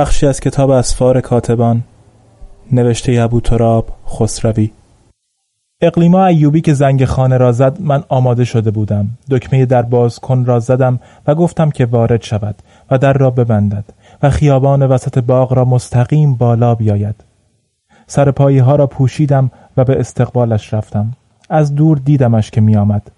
بخشی از کتاب اسفار کاتبان نوشته ابو تراب خسروی اقلیما ایوبی که زنگ خانه را زد من آماده شده بودم دکمه در باز کن را زدم و گفتم که وارد شود و در را ببندد و خیابان وسط باغ را مستقیم بالا بیاید سر پایی ها را پوشیدم و به استقبالش رفتم از دور دیدمش که می آمد.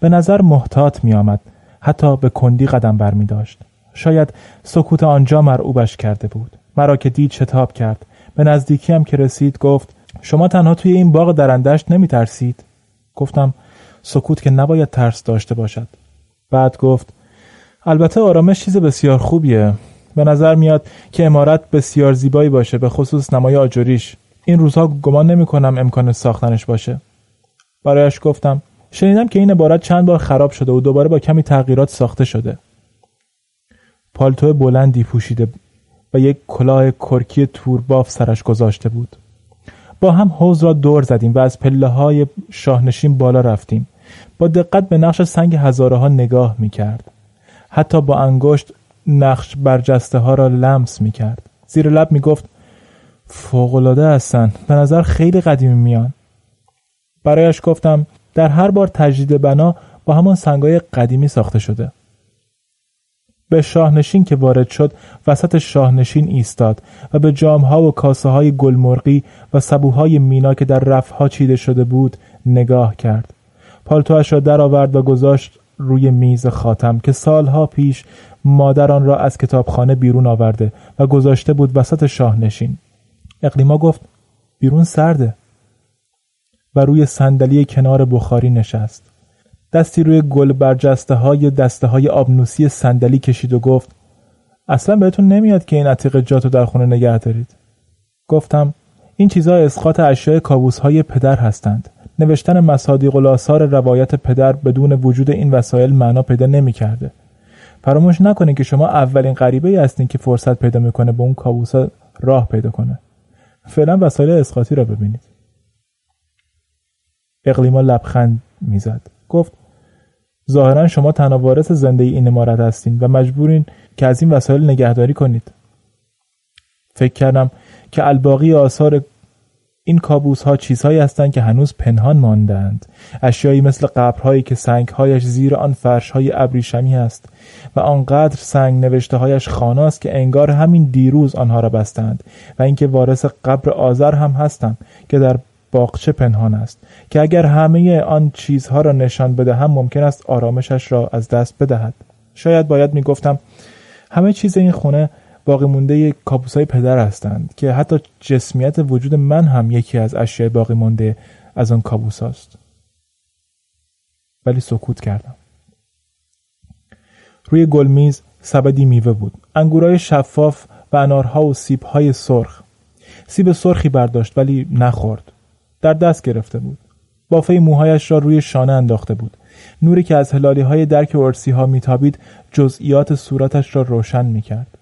به نظر محتاط می آمد. حتی به کندی قدم بر می داشت. شاید سکوت آنجا مرعوبش کرده بود. مرا که دید شتاب کرد. به نزدیکی هم که رسید گفت شما تنها توی این باغ درندشت نمی ترسید؟ گفتم سکوت که نباید ترس داشته باشد. بعد گفت البته آرامش چیز بسیار خوبیه. به نظر میاد که امارت بسیار زیبایی باشه به خصوص نمای آجوریش این روزها گمان نمی کنم امکان ساختنش باشه. برایش گفتم شنیدم که این عبارت چند بار خراب شده و دوباره با کمی تغییرات ساخته شده. پالتو بلندی پوشیده و یک کلاه کرکی تورباف سرش گذاشته بود. با هم حوز را دور زدیم و از پله های شاهنشین بالا رفتیم. با دقت به نقش سنگ هزاره ها نگاه می کرد حتی با انگشت نقش برجسته ها را لمس می کرد زیر لب می گفت فوقلاده هستن. به نظر خیلی قدیمی میان. برایش گفتم در هر بار تجدید بنا با همان سنگای قدیمی ساخته شده. به شاهنشین که وارد شد وسط شاهنشین ایستاد و به جامها و کاسه های گلمرغی و سبوهای مینا که در رفها چیده شده بود نگاه کرد. پالتوش را درآورد و گذاشت روی میز خاتم که سالها پیش مادر آن را از کتابخانه بیرون آورده و گذاشته بود وسط شاهنشین. اقلیما گفت بیرون سرده. و روی صندلی کنار بخاری نشست. دستی روی گل برجسته های دسته های آبنوسی صندلی کشید و گفت اصلا بهتون نمیاد که این عتیق جاتو در خونه نگه دارید. گفتم این چیزها اسقاط اشیاء کابوس های پدر هستند. نوشتن مصادیق و روایت پدر بدون وجود این وسایل معنا پیدا نمی‌کرده. فراموش نکنید که شما اولین غریبه هستین که فرصت پیدا می‌کنه به اون کابوس راه پیدا کنه. فعلا وسایل اسقاطی را ببینید. اقلیما لبخند می‌زد. گفت ظاهرا شما تنها وارث زنده این امارت هستین و مجبورین که از این وسایل نگهداری کنید. فکر کردم که الباقی آثار این کابوس ها چیزهایی هستند که هنوز پنهان ماندند اشیایی مثل قبرهایی که سنگهایش زیر آن فرشهای ابریشمی است و آنقدر سنگ نوشته هایش خاناست که انگار همین دیروز آنها را بستند و اینکه وارث قبر آذر هم هستم که در باغچه پنهان است که اگر همه آن چیزها را نشان بدهم ممکن است آرامشش را از دست بدهد. شاید باید می‌گفتم همه چیز این خونه باقی مونده کابوسای پدر هستند که حتی جسمیت وجود من هم یکی از اشیاء باقی مونده از آن کابوس است. ولی سکوت کردم. روی گلمیز سبدی میوه بود. انگورای شفاف و انارها و سیبهای سرخ. سیب سرخی برداشت ولی نخورد. در دست گرفته بود. بافه موهایش را روی شانه انداخته بود. نوری که از هلالی های درک ارسی ها میتابید جزئیات صورتش را روشن می‌کرد.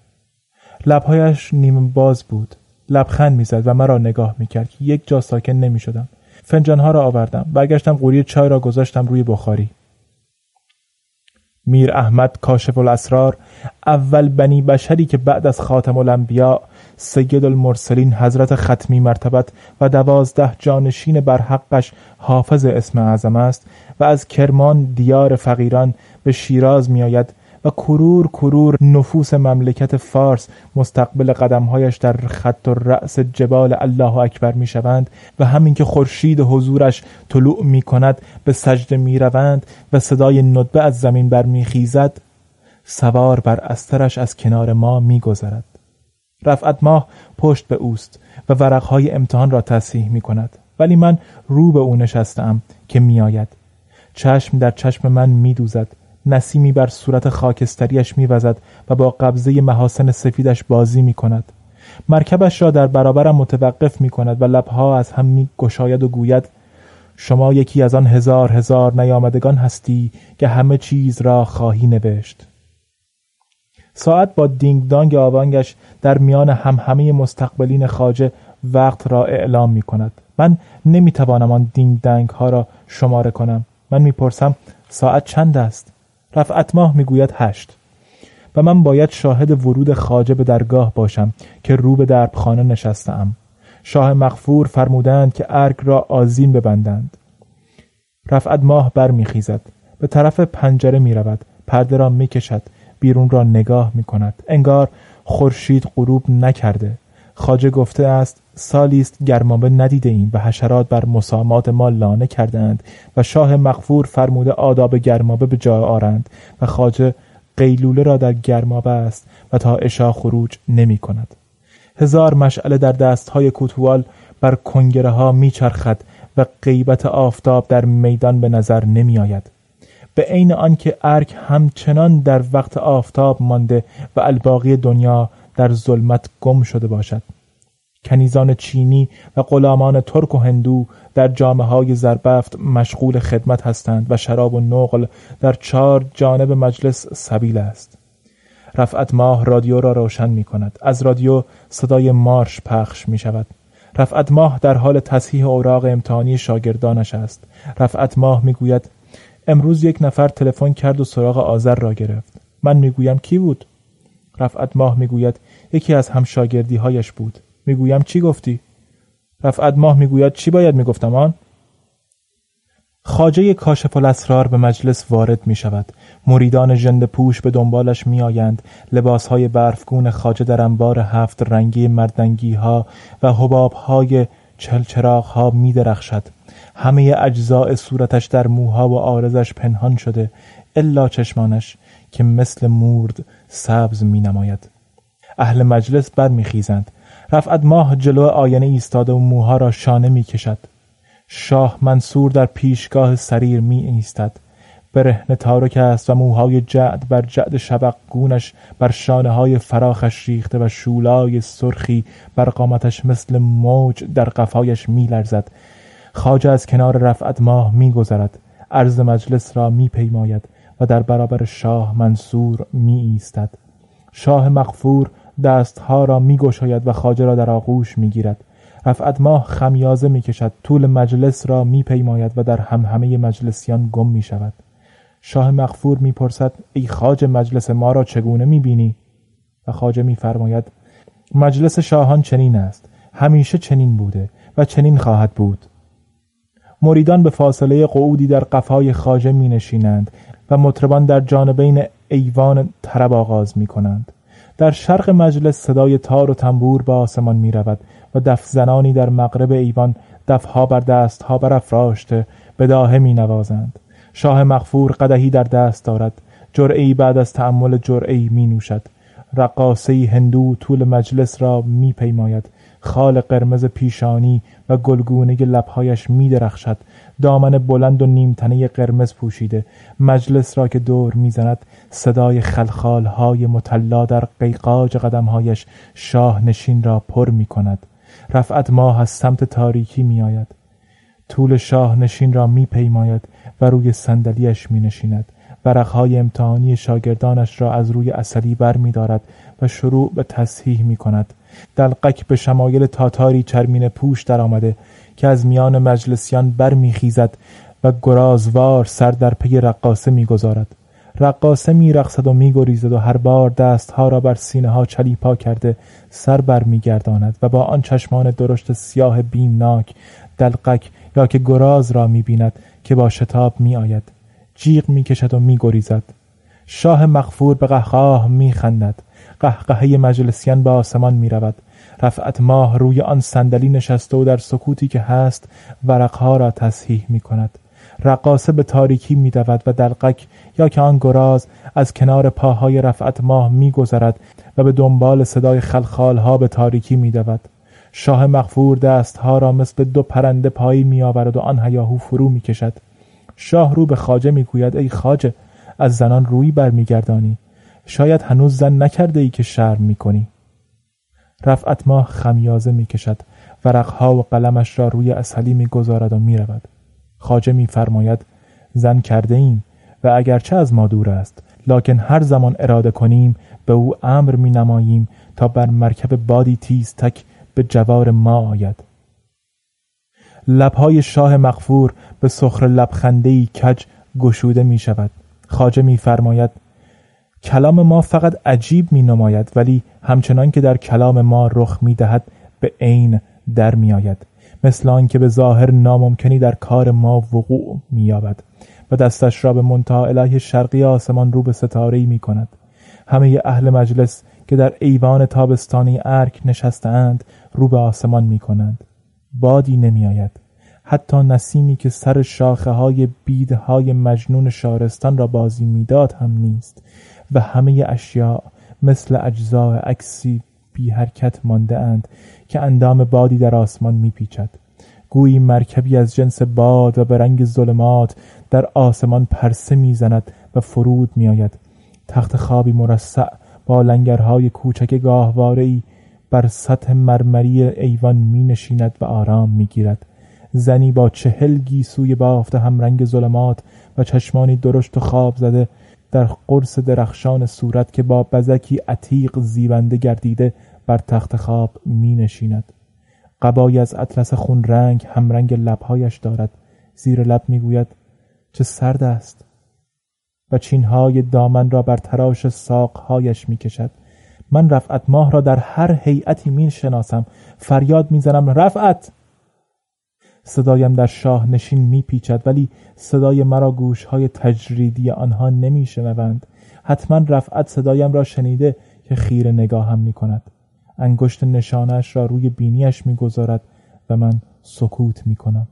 لبهایش نیم باز بود. لبخند می‌زد و مرا نگاه می‌کرد که یک جا ساکن نمی‌شدم. فنجانها را آوردم برگشتم قوری چای را گذاشتم روی بخاری. میر احمد کاشف الاسرار اول بنی بشری که بعد از خاتم الانبیا سید المرسلین حضرت ختمی مرتبت و دوازده جانشین بر حقش حافظ اسم اعظم است و از کرمان دیار فقیران به شیراز میآید و کرور کرور نفوس مملکت فارس مستقبل قدمهایش در خط و رأس جبال الله اکبر می شوند و همین که خورشید حضورش طلوع می کند به سجده می روند و صدای ندبه از زمین برمیخیزد سوار بر استرش از کنار ما می گذرد. رفعت ماه پشت به اوست و ورقهای امتحان را تصحیح می کند ولی من رو به او نشستم که می آید. چشم در چشم من می دوزد نسیمی بر صورت خاکستریش میوزد و با قبضه محاسن سفیدش بازی می کند. مرکبش را در برابرم متوقف می کند و لبها از هم می گشاید و گوید شما یکی از آن هزار هزار نیامدگان هستی که همه چیز را خواهی نوشت. ساعت با دینگ دانگ آوانگش در میان هم همه مستقبلین خاجه وقت را اعلام می کند. من نمی توانم آن دینگ دنگ ها را شماره کنم. من می‌پرسم ساعت چند است؟ رفعت ماه می‌گوید هشت. و من باید شاهد ورود خاجه به درگاه باشم که رو به دربخانه نشستم. شاه مغفور فرمودند که ارگ را آزین ببندند. رفعت ماه برمیخیزد. به طرف پنجره می رود پرده را می کشد بیرون را نگاه می کند انگار خورشید غروب نکرده. خاجه گفته است سالی است گرمابه ندیده ایم و حشرات بر مسامات ما لانه کردند و شاه مغفور فرموده آداب گرمابه به جای آرند و خاجه قیلوله را در گرمابه است و تا اشا خروج نمی کند هزار مشعله در دستهای کوتوال بر کنگره ها میچرخد و غیبت آفتاب در میدان به نظر نمی آید. به عین آنکه ارک همچنان در وقت آفتاب مانده و الباقی دنیا در ظلمت گم شده باشد کنیزان چینی و غلامان ترک و هندو در جامعه های زربفت مشغول خدمت هستند و شراب و نقل در چهار جانب مجلس سبیل است. رفعت ماه رادیو را روشن می کند از رادیو صدای مارش پخش می شود رفعت ماه در حال تصحیح اوراق امتحانی شاگردانش است. رفعت ماه می گوید امروز یک نفر تلفن کرد و سراغ آذر را گرفت. من می‌گویم کی بود؟ رفعت ماه می‌گوید یکی از هم شاگردی هایش بود. می‌گویم چی گفتی رفعت ماه می‌گوید چی باید می‌گفتم آن خاجه کاشف الاسرار به مجلس وارد می شود. مریدان جند پوش به دنبالش می آیند. لباس های برفگون خاجه در انبار هفت رنگی مردنگی ها و حباب های چلچراغ ها می درخشد. همه اجزاء صورتش در موها و آرزش پنهان شده الا چشمانش که مثل مورد سبز می نماید. اهل مجلس برمیخیزند رفعت ماه جلو آینه ایستاده و موها را شانه می کشد. شاه منصور در پیشگاه سریر می ایستد برهن تارک است و موهای جعد بر جعد شبق گونش بر شانه های فراخش ریخته و شولای سرخی بر قامتش مثل موج در قفایش می لرزد خاجه از کنار رفعت ماه می گذرد عرض مجلس را می پیماید و در برابر شاه منصور می ایستد شاه مغفور دستها را می گشاید و خاجه را در آغوش می گیرد رفعت ماه خمیازه می کشد طول مجلس را می پیماید و در همه مجلسیان گم می شود شاه مغفور می پرسد ای خاج مجلس ما را چگونه می بینی؟ و خاجه می فرماید مجلس شاهان چنین است. همیشه چنین بوده و چنین خواهد بود. مریدان به فاصله قعودی در قفای خاجه می نشینند و مطربان در جانبین ایوان طرب آغاز می کنند. در شرق مجلس صدای تار و تنبور به آسمان می رود و دف زنانی در مغرب ایوان دفها بر دستها برافراشته به داهه می نوازند. شاه مغفور قدهی در دست دارد. جرعی بعد از تأمل جرعی می نوشد رقاصه هندو طول مجلس را می پیماید خال قرمز پیشانی و گلگونه لبهایش می درخشد دامن بلند و نیمتنه قرمز پوشیده. مجلس را که دور می‌زند صدای خلخال های مطلا در قیقاج قدمهایش شاه نشین را پر می کند. رفعت ماه از سمت تاریکی می آید. طول شاه نشین را می پیماید و روی صندلیاش می نشیند. ورقهای امتحانی شاگردانش را از روی اصلی بر می دارد و شروع به تصحیح می کند. دلقک به شمایل تاتاری چرمین پوش در آمده که از میان مجلسیان برمیخیزد و گرازوار سر در پی رقاصه می‌گذارد رقاصه میرقصد و میگریزد و هر بار دستها را بر سینه ها چلیپا کرده سر برمیگرداند و با آن چشمان درشت سیاه بیمناک دلقک یا که گراز را می‌بیند که با شتاب میآید. جیغ می‌کشد و میگریزد. شاه مغفور به قهقاه میخندد. قهقهه مجلسیان به آسمان می‌رود. رفعت ماه روی آن صندلی نشسته و در سکوتی که هست ورقها را تصحیح می کند رقاصه به تاریکی می دود و دلقک یا که آن گراز از کنار پاهای رفعت ماه می گذرد و به دنبال صدای خلخالها به تاریکی می دود. شاه مغفور دستها را مثل دو پرنده پایی می آورد و آن هیاهو فرو می کشد. شاه رو به خاجه می گوید ای خاجه از زنان روی برمیگردانی شاید هنوز زن نکرده ای که شرم می کنی. رفعت ماه خمیازه می کشد ورقها و قلمش را روی اصلی می گذارد و می رود. خاجه می فرماید زن کرده ایم و اگرچه از ما دور است لکن هر زمان اراده کنیم به او امر می نماییم تا بر مرکب بادی تیز تک به جوار ما آید. لبهای شاه مغفور به سخر لبخندهی کج گشوده می شود خاجه می فرماید کلام ما فقط عجیب می نماید ولی همچنان که در کلام ما رخ می دهد به عین در می آید مثل آنکه به ظاهر ناممکنی در کار ما وقوع می یابد و دستش را به منتها الهی شرقی آسمان رو به ستاره می کند همه اهل مجلس که در ایوان تابستانی ارک نشستند رو به آسمان می کنند بادی نمی آید حتی نسیمی که سر شاخه های بیده های مجنون شارستان را بازی می‌داد هم نیست و همه اشیاء مثل اجزاء عکسی بی حرکت مانده اند که اندام بادی در آسمان میپیچد. گویی مرکبی از جنس باد و به رنگ ظلمات در آسمان پرسه می‌زند و فرود میآید تخت خوابی مرصع با لنگرهای کوچک گاهوارهای بر سطح مرمری ایوان می نشیند و آرام می گیرد. زنی با چهل گیسوی بافت همرنگ ظلمات و چشمانی درشت و خواب زده در قرص درخشان صورت که با بزکی عتیق زیبنده گردیده بر تخت خواب می نشیند. قبایی از اطلس خون رنگ همرنگ لبهایش دارد. زیر لب می‌گوید چه سرد است. و چینهای دامن را بر تراش ساقهایش می کشد من رفعت ماه را در هر هیئتی می شناسم فریاد می‌زنم رفعت! صدایم در شاه نشین می پیچد ولی صدای مرا گوشهای تجریدی آنها نمی شنوند حتما رفعت صدایم را شنیده که خیر نگاهم می کند انگشت نشانش را روی بینیش می‌گذارد و من سکوت می کنم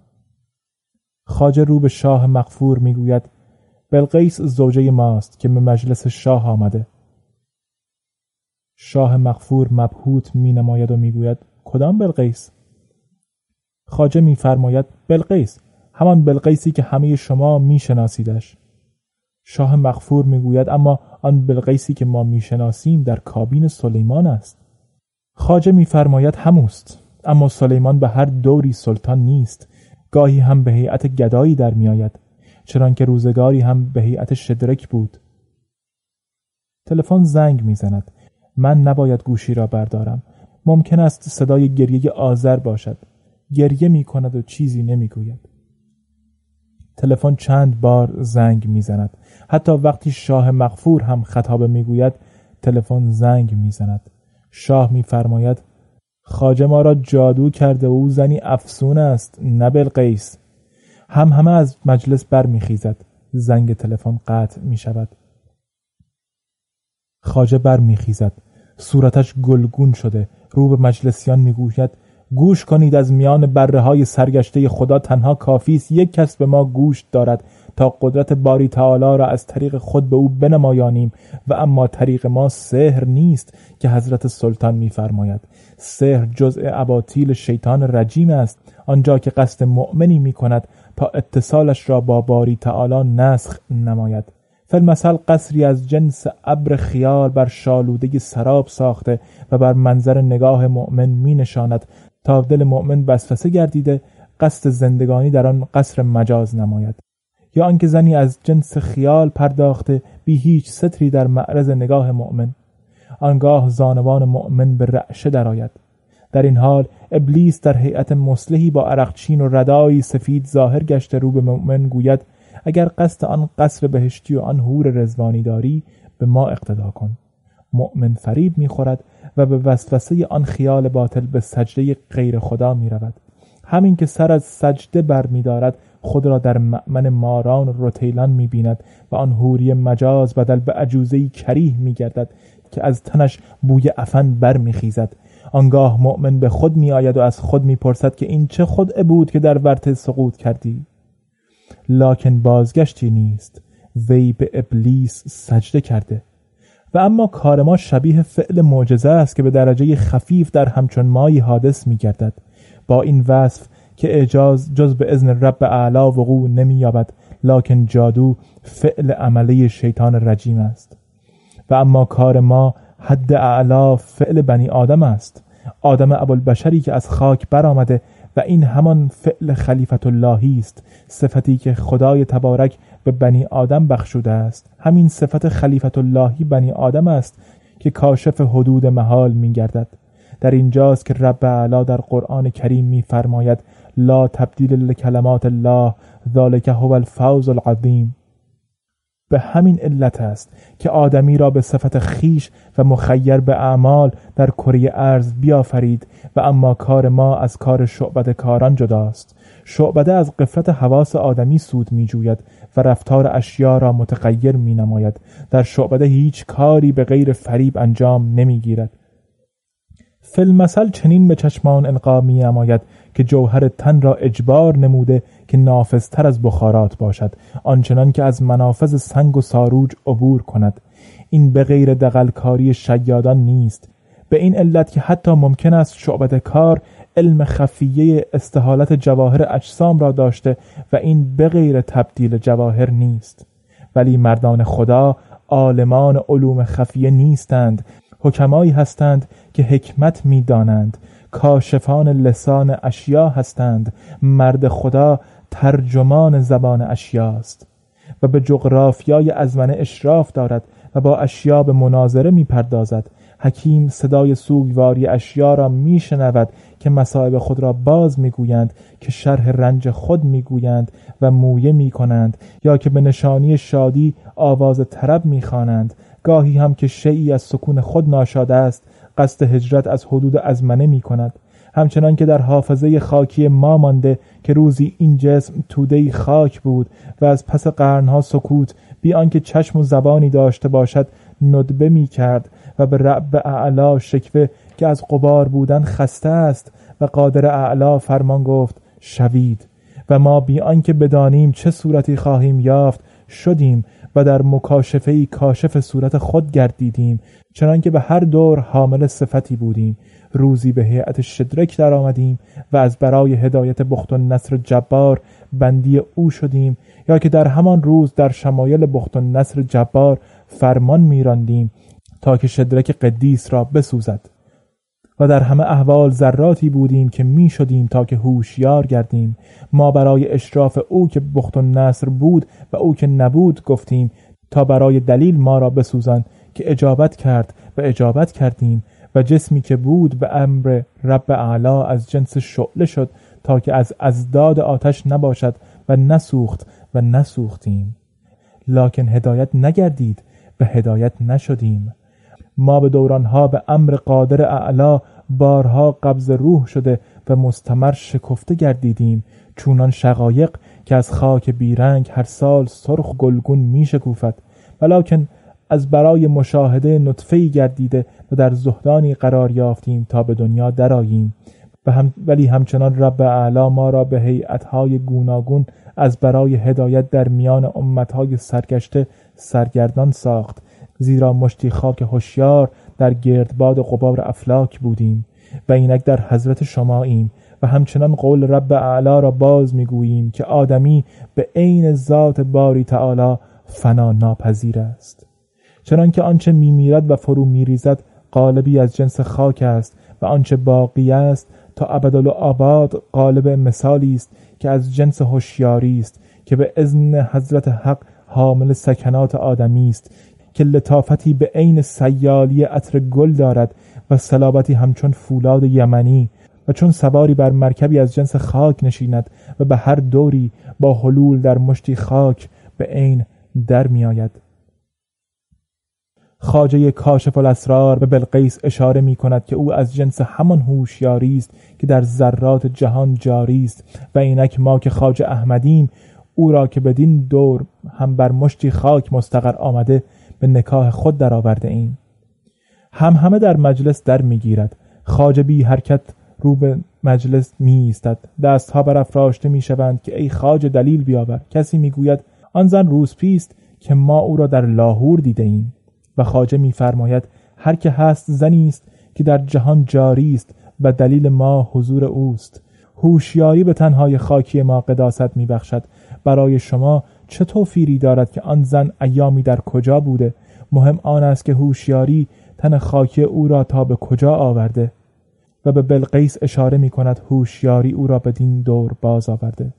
خاجه رو به شاه مغفور می‌گوید بلقیس زوجه ماست که به مجلس شاه آمده. شاه مغفور مبهوت می نماید و می‌گوید کدام بلقیس؟ خاجه میفرماید بلقیس همان بلقیسی که همه شما میشناسیدش. شاه مغفور می‌گوید اما آن بلقیسی که ما می‌شناسیم در کابین سلیمان است. خاجه میفرماید هموست اما سلیمان به هر دوری سلطان نیست. گاهی هم به هیئت گدایی در میآید چنانکه روزگاری هم به هیئت شدرک بود. تلفن زنگ می‌زند. من نباید گوشی را بردارم. ممکن است صدای گریه آذر باشد. گریه می کند و چیزی نمی‌گوید. تلفن چند بار زنگ می‌زند. حتی وقتی شاه مغفور هم خطابه می‌گوید تلفن زنگ می‌زند. شاه میفرماید خاجه ما را جادو کرده و او زنی افسون است نه بلقیس. هم همه از مجلس برمیخیزد زنگ تلفن قطع می شود خاجه برمیخیزد صورتش گلگون شده رو به مجلسیان می‌گوید گوش کنید از میان بره های سرگشته خدا تنها کافی است یک کس به ما گوش دارد. تا قدرت باری تعالی را از طریق خود به او بنمایانیم. و اما طریق ما سحر نیست که حضرت سلطان میفرماید. سحر جزء اباطیل شیطان رجیم است. آنجا که قصد مؤمنی می کند تا اتصالش را با باری تعالی نسخ نماید. فالمثل قصری از جنس ابر خیال بر شالوده سراب ساخته و بر منظر نگاه مؤمن می نشاند تا دل مؤمن وسوسه گردیده قصد زندگانی در آن قصر مجاز نماید. یا آنکه زنی از جنس خیال پرداخته بی هیچ ستری در معرض نگاه مؤمن. آنگاه زانوان مؤمن به رعشه درآید. در این حال ابلیس در هیئت مسلحی با عرقچین و ردایی سفید ظاهر گشته رو به مؤمن گوید اگر قصد آن قصر بهشتی و آن هور رزوانی داری به ما اقتدا کن. مؤمن فریب می‌خورد و به وسوسه آن خیال باطل به سجده غیر خدا می رود. همین که سر از سجده بر می دارد خود را در مأمن ماران و رتیلان می بیند و آن هوری مجاز بدل به عجوزهی کریه می گردد که از تنش بوی افن بر می خیزد. آنگاه مؤمن به خود می آید و از خود می پرسد که این چه خود بود که در ورته سقوط کردی. لاکن بازگشتی نیست. وی به ابلیس سجده کرده. و اما کار ما شبیه فعل معجزه است که به درجه خفیف در همچون مایی حادث می گردد با این وصف که اعجاز جز به ازن رب اعلا وقوع نمی یابد لکن جادو فعل عملی شیطان رجیم است. و اما کار ما حد اعلا فعل بنی آدم است. آدم ابوالبشری که از خاک برآمده و این همان فعل خلیفت اللهی است صفتی که خدای تبارک به بنی آدم بخشوده است. همین صفت خلیفت اللهی بنی آدم است که کاشف حدود محال می گردد در اینجاست که رب علا در قرآن کریم میفرماید لا تبدیل لکلمات الله ذالک هو الفوز العظیم. به همین علت است که آدمی را به صفت خیش و مخیر به اعمال در کره ارز بیافرید و اما کار ما از کار شعبد کاران جداست. شعبده از قفلت حواس آدمی سود می جوید و رفتار اشیا را متغیر می نماید در شعبده هیچ کاری به غیر فریب انجام نمی گیرد فیلمسل چنین به چشمان انقا می که جوهر تن را اجبار نموده که نافذتر از بخارات باشد آنچنان که از منافذ سنگ و ساروج عبور کند. این به غیر دقلکاری شیادان نیست. به این علت که حتی ممکن است شعبت کار علم خفیه استحالت جواهر اجسام را داشته و این به غیر تبدیل جواهر نیست. ولی مردان خدا عالمان علوم خفیه نیستند. حکمایی هستند که حکمت می‌دانند. کاشفان لسان اشیا هستند. مرد خدا ترجمان زبان اشیاست و به جغرافیای ازمنه اشراف دارد و با اشیا به مناظره می‌پردازد. حکیم صدای سوگواری اشیا را میشنود که مصائب خود را باز می‌گویند که شرح رنج خود می‌گویند و مویه می‌کنند یا که به نشانی شادی آواز طرب می‌خوانند. گاهی هم که شیعی از سکون خود ناشاده است قصد هجرت از حدود ازمنه می کند همچنان که در حافظه خاکی ما مانده که روزی این جسم توده خاک بود و از پس قرنها سکوت بی آنکه چشم و زبانی داشته باشد ندبه می کرد و به رب اعلا شکوه که از قبار بودن خسته است و قادر اعلا فرمان گفت شوید. و ما بی آنکه بدانیم چه صورتی خواهیم یافت شدیم و در مکاشفه کاشف صورت خود گردیدیم چنانکه به هر دور حامل صفتی بودیم. روزی به هیئت شدرک در آمدیم و از برای هدایت بخت و نصر جبار بندی او شدیم یا که در همان روز در شمایل بخت و نصر جبار فرمان میراندیم تا که شدرک قدیس را بسوزد. و در همه احوال ذراتی بودیم که می شدیم تا که هوشیار گردیم. ما برای اشراف او که بخت و نصر بود و او که نبود گفتیم تا برای دلیل ما را بسوزان که اجابت کرد و اجابت کردیم و جسمی که بود به امر رب اعلا از جنس شعله شد تا که از ازداد آتش نباشد و نسوخت و نسوختیم. لکن هدایت نگردید و هدایت نشدیم. ما به دورانها به امر قادر اعلا بارها قبض روح شده و مستمر شکفته گردیدیم چونان شقایق که از خاک بیرنگ هر سال سرخ گلگون می شکوفد ولیکن از برای مشاهده نطفه گردیده و در زهدانی قرار یافتیم تا به دنیا دراییم و هم ولی همچنان رب اعلا ما را به هیئتهای گوناگون از برای هدایت در میان امتهای سرگشته سرگردان ساخت زیرا مشتی خاک هوشیار در گردباد قبار افلاک بودیم و اینک در حضرت شماییم و همچنان قول رب اعلا را باز می‌گوییم که آدمی به عین ذات باری تعالی فنا ناپذیر است. چنانکه آنچه میمیرد و فرو میریزد قالبی از جنس خاک است و آنچه باقی است تا ابدالآباد قالب مثالی است که از جنس هوشیاری است که به اذن حضرت حق حامل سکنات آدمی است که لطافتی به عین سیالی عطر گل دارد و صلابتی همچون فولاد یمنی و چون سواری بر مرکبی از جنس خاک نشیند و به هر دوری با حلول در مشتی خاک به عین در می خاجه کاشف الاسرار به بلقیس اشاره می کند که او از جنس همان هوشیاری است که در ذرات جهان جاری است و اینک ما که خاج احمدیم او را که بدین دور هم بر مشتی خاک مستقر آمده به نکاه خود درآورده ایم. هم همه در مجلس در می‌گیرد. خاجه بی حرکت رو به مجلس می ایستد دستها برافراشته می شوند که ای خاج دلیل بیاور. کسی می‌گوید آن زن روسپیست که ما او را در لاهور دیده ایم. و خاجه میفرماید هر که هست زنی است که در جهان جاری است و دلیل ما حضور اوست. هوشیاری به تنهای خاکی ما قداست میبخشد. برای شما چه توفیری دارد که آن زن ایامی در کجا بوده؟ مهم آن است که هوشیاری تن خاکی او را تا به کجا آورده؟ و به بلقیس اشاره می کند هوشیاری او را بدین دور باز آورده.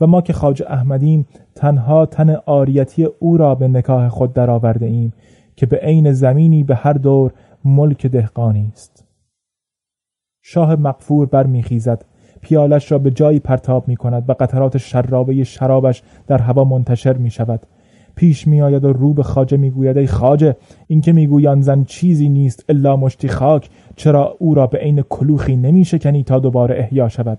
و ما که خاج احمدیم تنها تن آریتی او را به نکاه خود درآورده ایم که به عین زمینی به هر دور ملک دهقانی است. شاه مقفور برمیخیزد پیالش را به جایی پرتاب می کند و قطرات شرابه شرابش در هوا منتشر می شود پیش میآید و رو به خاجه می‌گوید ای خاجه این که میگویان زن چیزی نیست الا مشتی خاک چرا او را به عین کلوخی نمیشکنی تا دوباره احیا شود؟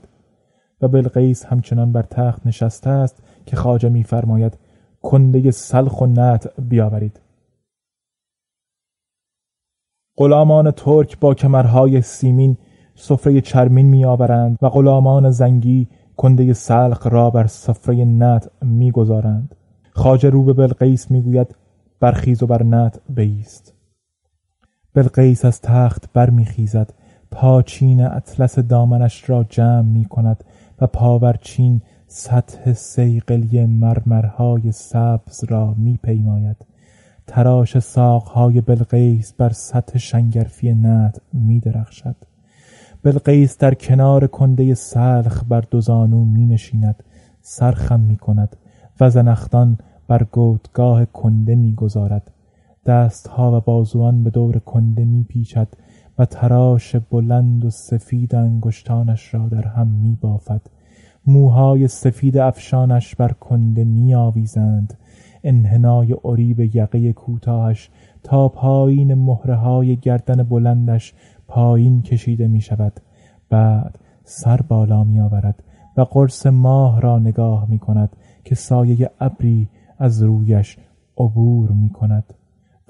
و بلقیس همچنان بر تخت نشسته است که خاجه میفرماید کنده سلخ و نت بیاورید. غلامان ترک با کمرهای سیمین سفره چرمین میآورند و غلامان زنگی کنده سلخ را بر سفره نطع می‌گذارند. خواجه رو به بلقیس می‌گوید برخیز و بر نطع بایست. بلقیس از تخت برمیخیزد پاچین اطلس دامنش را جمع می کند و پاورچین سطح صیقلی مرمرهای سبز را می پیماید. تراش ساقهای بلقیس بر سطح شنگرفی نطع می درخشد. بلقیس در کنار کنده سلخ بر دوزانو می نشیند. سرخم می کند و زنختان بر گودگاه کنده می گذارد. دستها و بازوان به دور کنده می پیچد و تراش بلند و سفید انگشتانش را در هم می بافد. موهای سفید افشانش بر کنده می آویزند انحنای عریب یقه کوتاهش تا پایین مهره های گردن بلندش پایین کشیده می شود بعد سر بالا می آورد و قرص ماه را نگاه می کند که سایه ابری از رویش عبور می کند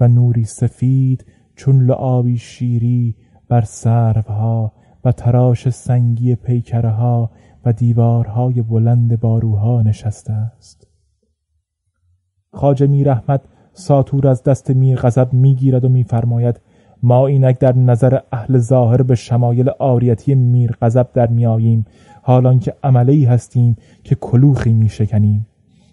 و نوری سفید چون لعابی شیری بر سروها و تراش سنگی پیکرها و دیوارهای بلند باروها نشسته است. خاجه میر احمد ساتور از دست میر غضب می‌گیرد و میفرماید ما اینک در نظر اهل ظاهر به شمایل آریتی میر غضب در میآییم حالان که عمله هستیم که کلوخی میشکنیم.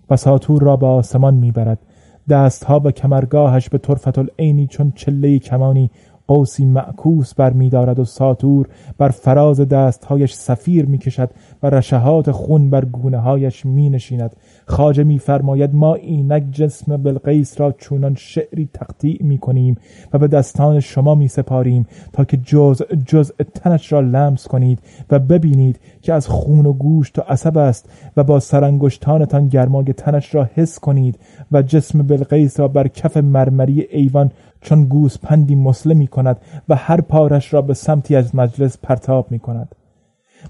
و ساتور را به آسمان می‌برد دستها به کمرگاهش به طرفت العینی چون چله کمانی قوسی معکوس بر میدارد و ساتور بر فراز دستهایش سفیر می‌کشد و رشهات خون بر گونه هایش می نشیند. خاجه میفرماید ما اینک جسم بلقیس را چونان شعری تقطیع می کنیم و به دستان شما می سپاریم تا که جز جز تنش را لمس کنید و ببینید که از خون و گوشت و عصب است و با سرانگشتانتان گرمای تنش را حس کنید و جسم بلقیس را بر کف مرمری ایوان چون گوسپندی مسله می کند و هر پارش را به سمتی از مجلس پرتاب می کند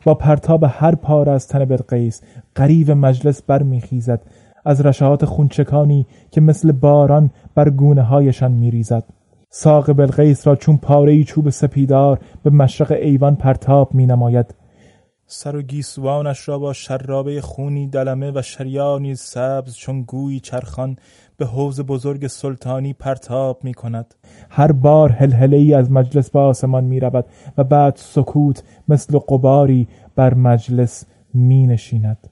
با پرتاب هر پار از تن بلقیس قریب مجلس برمیخیزد از رشهات خونچکانی که مثل باران بر گونه هایشان میریزد. ساق بلقیس را چون پاره چوب سپیدار به مشرق ایوان پرتاب می نماید سر و گیسوانش را با شرابه خونی دلمه و شریانی سبز چون گویی چرخان به حوز بزرگ سلطانی پرتاب می کند. هر بار هلهله ای از مجلس به آسمان می رود و بعد سکوت مثل قباری بر مجلس می نشیند.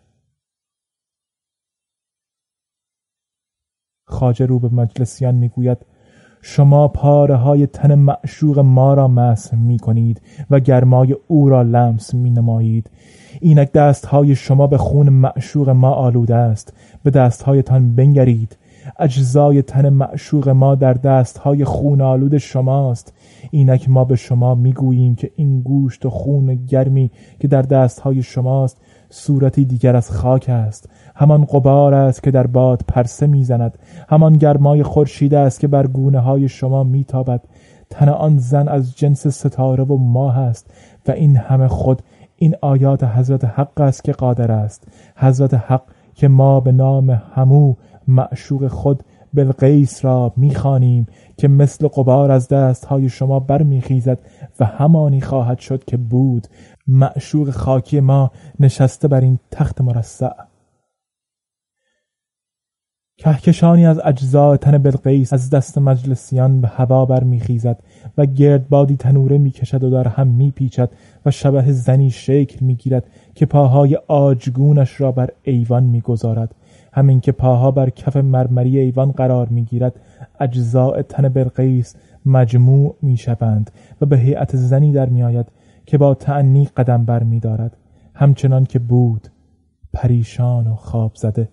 خاجه رو به مجلسیان می گوید شما پاره های تن معشوق ما را مسح می کنید و گرمای او را لمس می نمایید اینک دست های شما به خون معشوق ما آلوده است. به دست هایتان بنگرید. اجزای تن معشوق ما در دست های خون آلود شماست. اینک ما به شما می‌گوییم که این گوشت و خون گرمی که در دست های شماست صورتی دیگر از خاک است. همان قبار است که در باد پرسه می‌زند. همان گرمای خورشید است که بر گونه های شما میتابد. تن آن زن از جنس ستاره و ماه است و این همه خود این آیات حضرت حق است که قادر است. حضرت حق که ما به نام همو معشوق خود بلقیس را می‌خوانیم که مثل قبار از دستهای شما برمیخیزد و همانی خواهد شد که بود. معشوق خاکی ما نشسته بر این تخت مرصع. کهکشانی از اجزای تن بلقیس از دست مجلسیان به هوا برمیخیزد و گردبادی تنوره می‌کشد و در هم میپیچد و شبه زنی شکل می‌گیرد که پاهای آجگونش را بر ایوان می‌گذارد. همین که پاها بر کف مرمری ایوان قرار می‌گیرد اجزاء تن بلقیس مجموع می‌شوند و به هیئت زنی در میآید که با تعنی قدم بر میدارد همچنان که بود پریشان و خواب زده.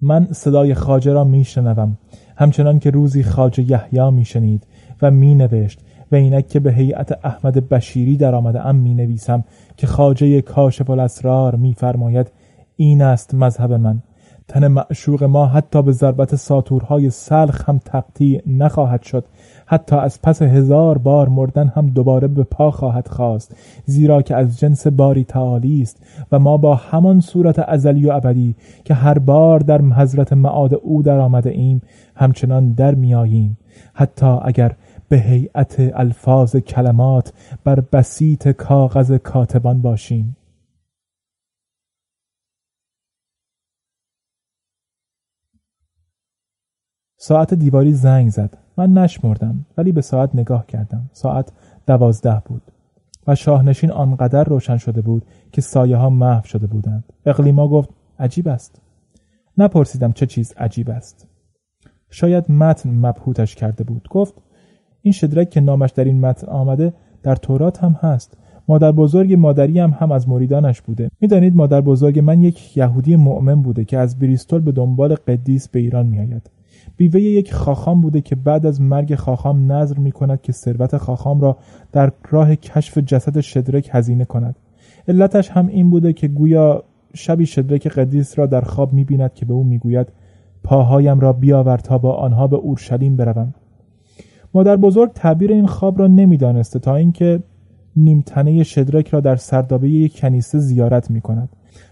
من صدای خاجه را میشنوم. همچنان که روزی خاجه یحیی میشنید و مینوشت و اینک که به هیئت احمد بشیری در آمده ام می نویسم که خاجه کاشف الاسرار میفرماید این است مذهب من. تن معشوق ما حتی به ضربت ساتورهای سلخ هم تقطیع نخواهد شد. حتی از پس هزار بار مردن هم دوباره به پا خواهد خواست زیرا که از جنس باری تعالی است و ما با همان صورت ازلی و ابدی که هر بار در حضرت معاد او در آمده ایم همچنان در میاییم حتی اگر به هیئت الفاظ کلمات بر بسیط کاغذ کاتبان باشیم. ساعت دیواری زنگ زد. من نشمردم ولی به ساعت نگاه کردم. ساعت دوازده بود و شاهنشین آنقدر روشن شده بود که سایه ها محو شده بودند. اقلیما گفت عجیب است. نپرسیدم چه چیز عجیب است. شاید متن مبهوتش کرده بود. گفت این شدرک که نامش در این متن آمده در تورات هم هست. مادر بزرگ مادری هم هم از مریدانش بوده. می‌دانید مادر بزرگ من یک یهودی مؤمن بوده که از بریستول به دنبال قدیس به ایران میآید. بیوه یک خاخام بوده که بعد از مرگ خاخام نظر می کند که ثروت خاخام را در راه کشف جسد شدرک هزینه کند علتش هم این بوده که گویا شبی شدرک قدیس را در خواب می بیند که به او می‌گوید پاهایم را بیاور تا با آنها به اورشلیم بروم مادر بزرگ تعبیر این خواب را نمی‌دانسته تا اینکه نیمتنه شدرک را در سردابه یک کنیسه زیارت می کند.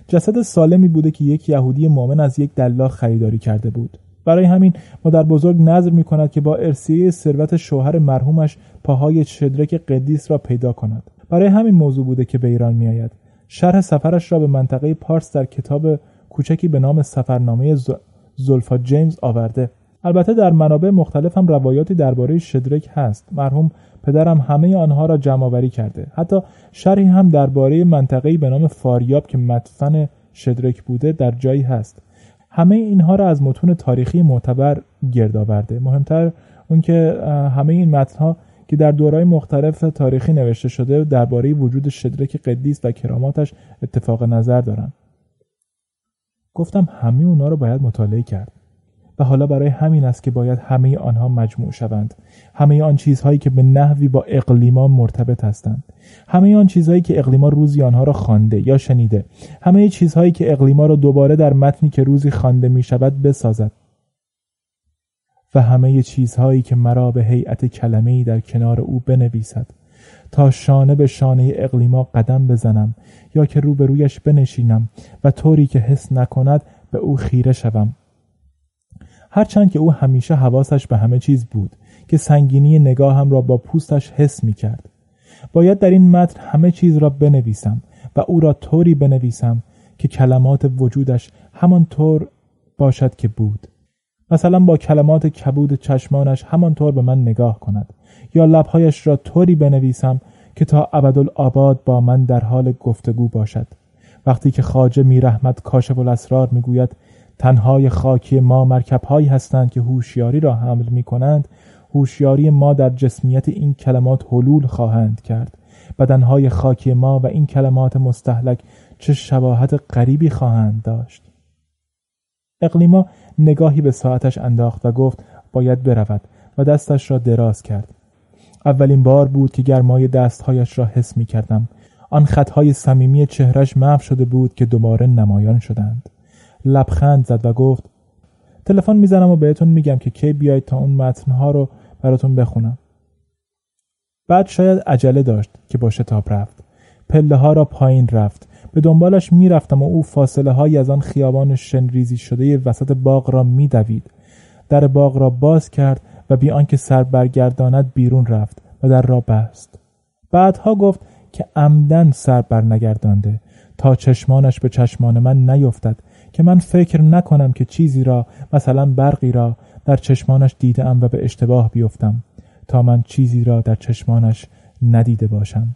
جسد سالمی بوده که یک یهودی مؤمن از یک دلاغ خریداری کرده بود. برای همین مادر بزرگ نظر می کند که با ارسیه ثروت شوهر مرحومش پاهای شدرک قدیس را پیدا کند. برای همین موضوع بوده که به ایران می آید. شرح سفرش را به منطقه پارس در کتاب کوچکی به نام سفرنامه زلفا جیمز آورده. البته در منابع مختلف هم روایاتی درباره شدرک هست مرحوم پدرم همه آنها را جمع آوری کرده حتی شرحی هم درباره منطقه‌ای به نام فاریاب که مدفن شدرک بوده در جایی هست همه اینها را از متون تاریخی معتبر گرد آورده. مهمتر اون که همه این متنها که در دورهای مختلف تاریخی نوشته شده درباره وجود شدرک قدیس و کراماتش اتفاق نظر دارن. گفتم همه اونا رو باید مطالعه کرد. و حالا برای همین است که باید همه آنها مجموع شوند. همه آن چیزهایی که به نحوی با اقلیما مرتبط هستند. همه آن چیزهایی که اقلیما روزی آنها را خوانده یا شنیده. همه چیزهایی که اقلیما را دوباره در متنی که روزی خوانده می شود بسازد. و همه چیزهایی که مرا به هیئت کلمه در کنار او بنویسد. تا شانه به شانه اقلیما قدم بزنم یا که روبرویش بنشینم و طوری که حس نکند به او خیره شوم. هرچند که او همیشه حواسش به همه چیز بود که سنگینی نگاهم را با پوستش حس می کرد. باید در این متن همه چیز را بنویسم و او را طوری بنویسم که کلمات وجودش همانطور باشد که بود. مثلا با کلمات کبود چشمانش همانطور به من نگاه کند یا لبهایش را طوری بنویسم که تا ابدالآباد با من در حال گفتگو باشد وقتی که خاجه میرحمت کاشف الاسرار می‌گوید تنهای خاکی ما مرکبهایی هستند که هوشیاری را حمل می کنند هوشیاری ما در جسمیت این کلمات حلول خواهند کرد. بدنهای خاکی ما و این کلمات مستحلک چه شباهت غریبی خواهند داشت. اقلیما نگاهی به ساعتش انداخت و گفت باید برود. و دستش را دراز کرد. اولین بار بود که گرمای دستهایش را حس می کردم آن خطهای صمیمی چهرش محو شده بود که دوباره نمایان شدند. لبخند زد و گفت تلفن می‌زنم و بهتون میگم که کی بیاید تا اون متنها رو براتون بخونم. بعد شاید عجله داشت که با شتاب رفت. پله ها را پایین رفت. به دنبالش می‌رفتم و او فاصله های از آن خیابان شنریزی شده وسط باغ را میدوید. در باغ را باز کرد و بی آنکه سر برگرداند بیرون رفت و در را بست. بعدها گفت که عمدن سر برنگردانده. تا چشمانش به چشمان من نیفتد که من فکر نکنم که چیزی را مثلا برقی را در چشمانش دیدم و به اشتباه بیفتم تا من چیزی را در چشمانش ندیده باشم.